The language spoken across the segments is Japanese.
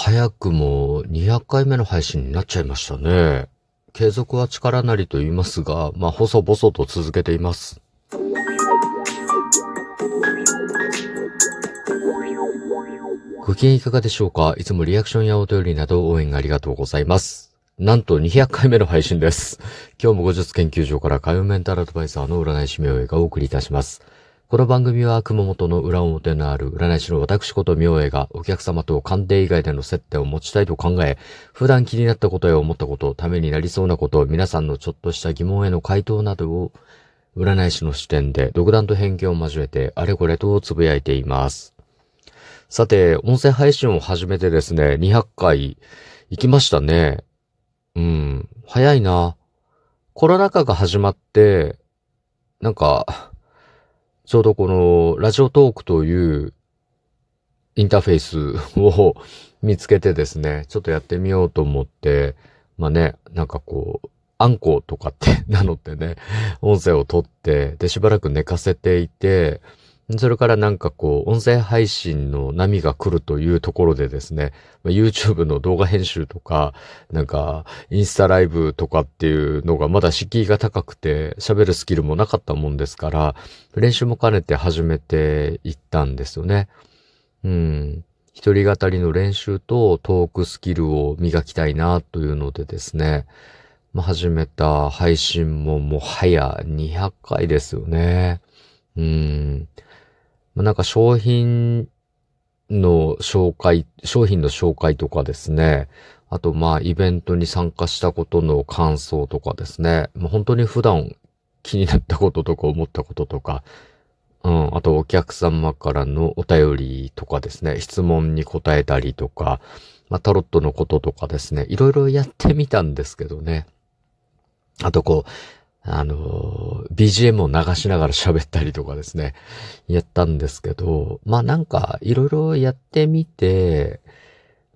早くも200回目の配信になっちゃいましたね。継続は力なりと言いますが、まあ、細々と続けています。ご機嫌いかがでしょうか？いつもリアクションやお便りなど応援ありがとうございます。なんと200回目の配信です。今日も後日研究所から海運メンタルアドバイザーの占い師名映がお送りいたします。この番組は熊本の裏表のある占い師の私こと明恵がお客様と鑑定以外での接点を持ちたいと考え、普段気になったことや思ったこと、ためになりそうなこと、皆さんのちょっとした疑問への回答などを占い師の視点で独断と偏見を交えてあれこれとつぶやいています。さて、音声配信を始めてですね、200回行きましたね。うん、早いな。コロナ禍が始まって、なんか、ちょうどこのラジオトークというインターフェースを見つけてですね、ちょっとやってみようと思って、まあね、なんかこう、アンコとかって 名乗ってね、音声を取って、で、しばらく寝かせていて、それからなんかこう、音声配信の波が来るというところでですね、YouTube の動画編集とか、なんか、インスタライブとかっていうのがまだ敷居が高くて、喋るスキルもなかったもんですから、練習も兼ねて始めていったんですよね。うん。一人語りの練習とトークスキルを磨きたいなというのでですね、まあ、始めた配信ももはや200回ですよね。うん。まあ、なんか商品の紹介、商品の紹介とかですね。あと、まあ、イベントに参加したことの感想とかですね。まあ、本当に普段気になったこととか思ったこととか、うん、あとお客様からのお便りとかですね、質問に答えたりとか、まあ、タロットのこととかですね、いろいろやってみたんですけどね。あとこう、あの、BGM を流しながら喋ったりとかですね、やったんですけど、まあなんか、いろいろやってみて、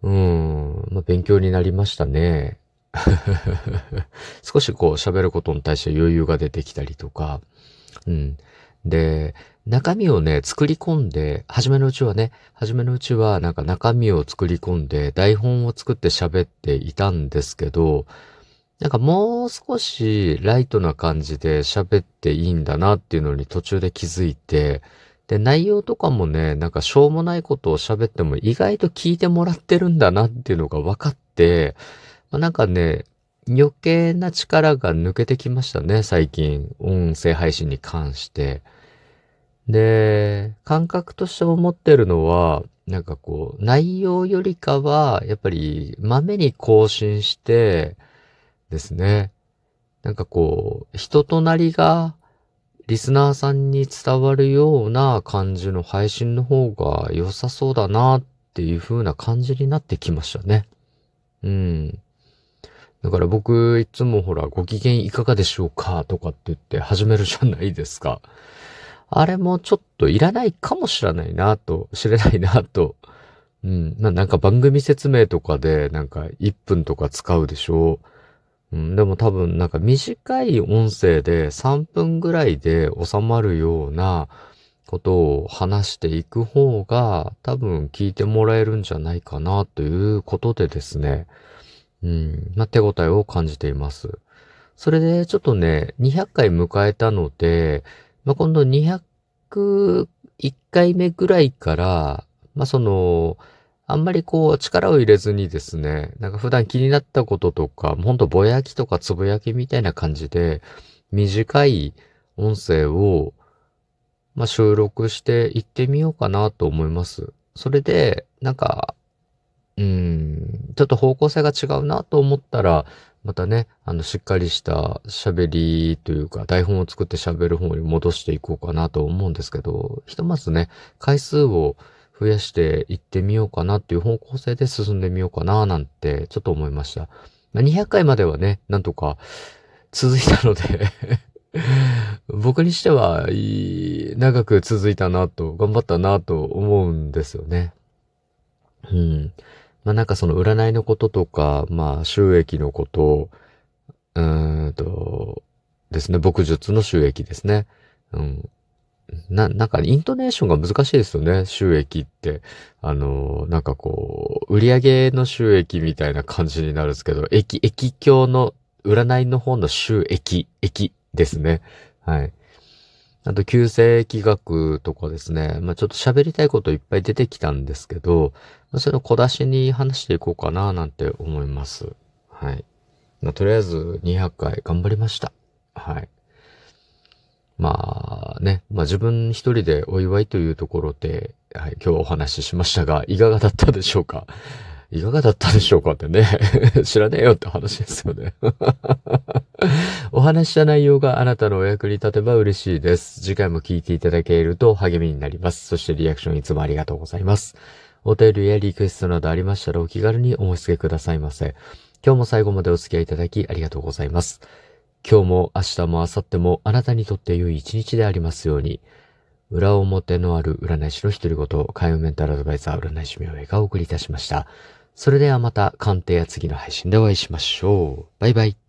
うん、まあ勉強になりましたね。少しこう喋ることに対して余裕が出てきたりとか、うん。で、中身をね、作り込んで、初めのうちはね、初めのうちはなんか中身を作り込んで、台本を作って喋っていたんですけど、なんかもう少しライトな感じで喋っていいんだなっていうのに途中で気づいて、で、内容とかもね、なんかしょうもないことを喋っても意外と聞いてもらってるんだなっていうのが分かって、まあ、なんかね、余計な力が抜けてきましたね、最近。音声配信に関して。で、感覚として思ってるのは、なんかこう、内容よりかは、やっぱり、豆に更新して、ですね。なんかこう、人となりがリスナーさんに伝わるような感じの配信の方が良さそうだなっていう風な感じになってきましたね。うん。だから僕、いつもほら、ご機嫌いかがでしょうかとかって言って始めるじゃないですか。あれもちょっといらないかもしれないなと、知れないなと。うん。まあ、なんか番組説明とかでなんか1分とか使うでしょう。うん、でも多分なんか短い音声で3分ぐらいで収まるようなことを話していく方が多分聞いてもらえるんじゃないかなということでですね、うん、まあ、手応えを感じています。それでちょっとね、200回迎えたので、まあ、今度201回目ぐらいから、まあ、その、あんまりこう力を入れずにですね、なんか普段気になったこととか、ほんとぼやきとかつぶやきみたいな感じで、短い音声を、まあ、収録していってみようかなと思います。それで、なんか、うん、ちょっと方向性が違うなと思ったら、またね、あの、しっかりした喋りというか、台本を作って喋る方に戻していこうかなと思うんですけど、ひとまずね、回数を増やしていってみようかなっていう方向性で進んでみようかななんてちょっと思いました。まあ、200回まではね、なんとか続いたので 僕にしては、長く続いたなと、頑張ったなと思うんですよね。うん。まあなんかその占いのこととか、まあ収益のこと、うーんと、ですね、牧術の収益ですね。うん。な、なんか、イントネーションが難しいですよね、収益って。あの、なんかこう、売上の収益みたいな感じになるんですけど、駅、駅境の、占いの方の収益、駅ですね。はい。あと、旧世紀学とかですね。まあ、ちょっと喋りたいこといっぱい出てきたんですけど、それを小出しに話していこうかな、なんて思います。はい。まあ、とりあえず200回頑張りました。はい。まあね、まあ自分一人でお祝いというところで、はい、今日はお話ししましたが、いかがだったでしょうか？いかがだったでしょうかってね 知らねえよって話ですよね お話した内容があなたのお役に立てば嬉しいです。次回も聞いていただけると励みになります。そしてリアクションいつもありがとうございます。お便りやリクエストなどありましたらお気軽にお申し付けくださいませ。今日も最後までお付き合いいただきありがとうございます。今日も明日も明後日もあなたにとって良い一日でありますように。裏表のある占い師の一人ごと、海運メンタルアドバイザー占い師名上がお送りいたしました。それではまた鑑定や次の配信でお会いしましょう。バイバイ。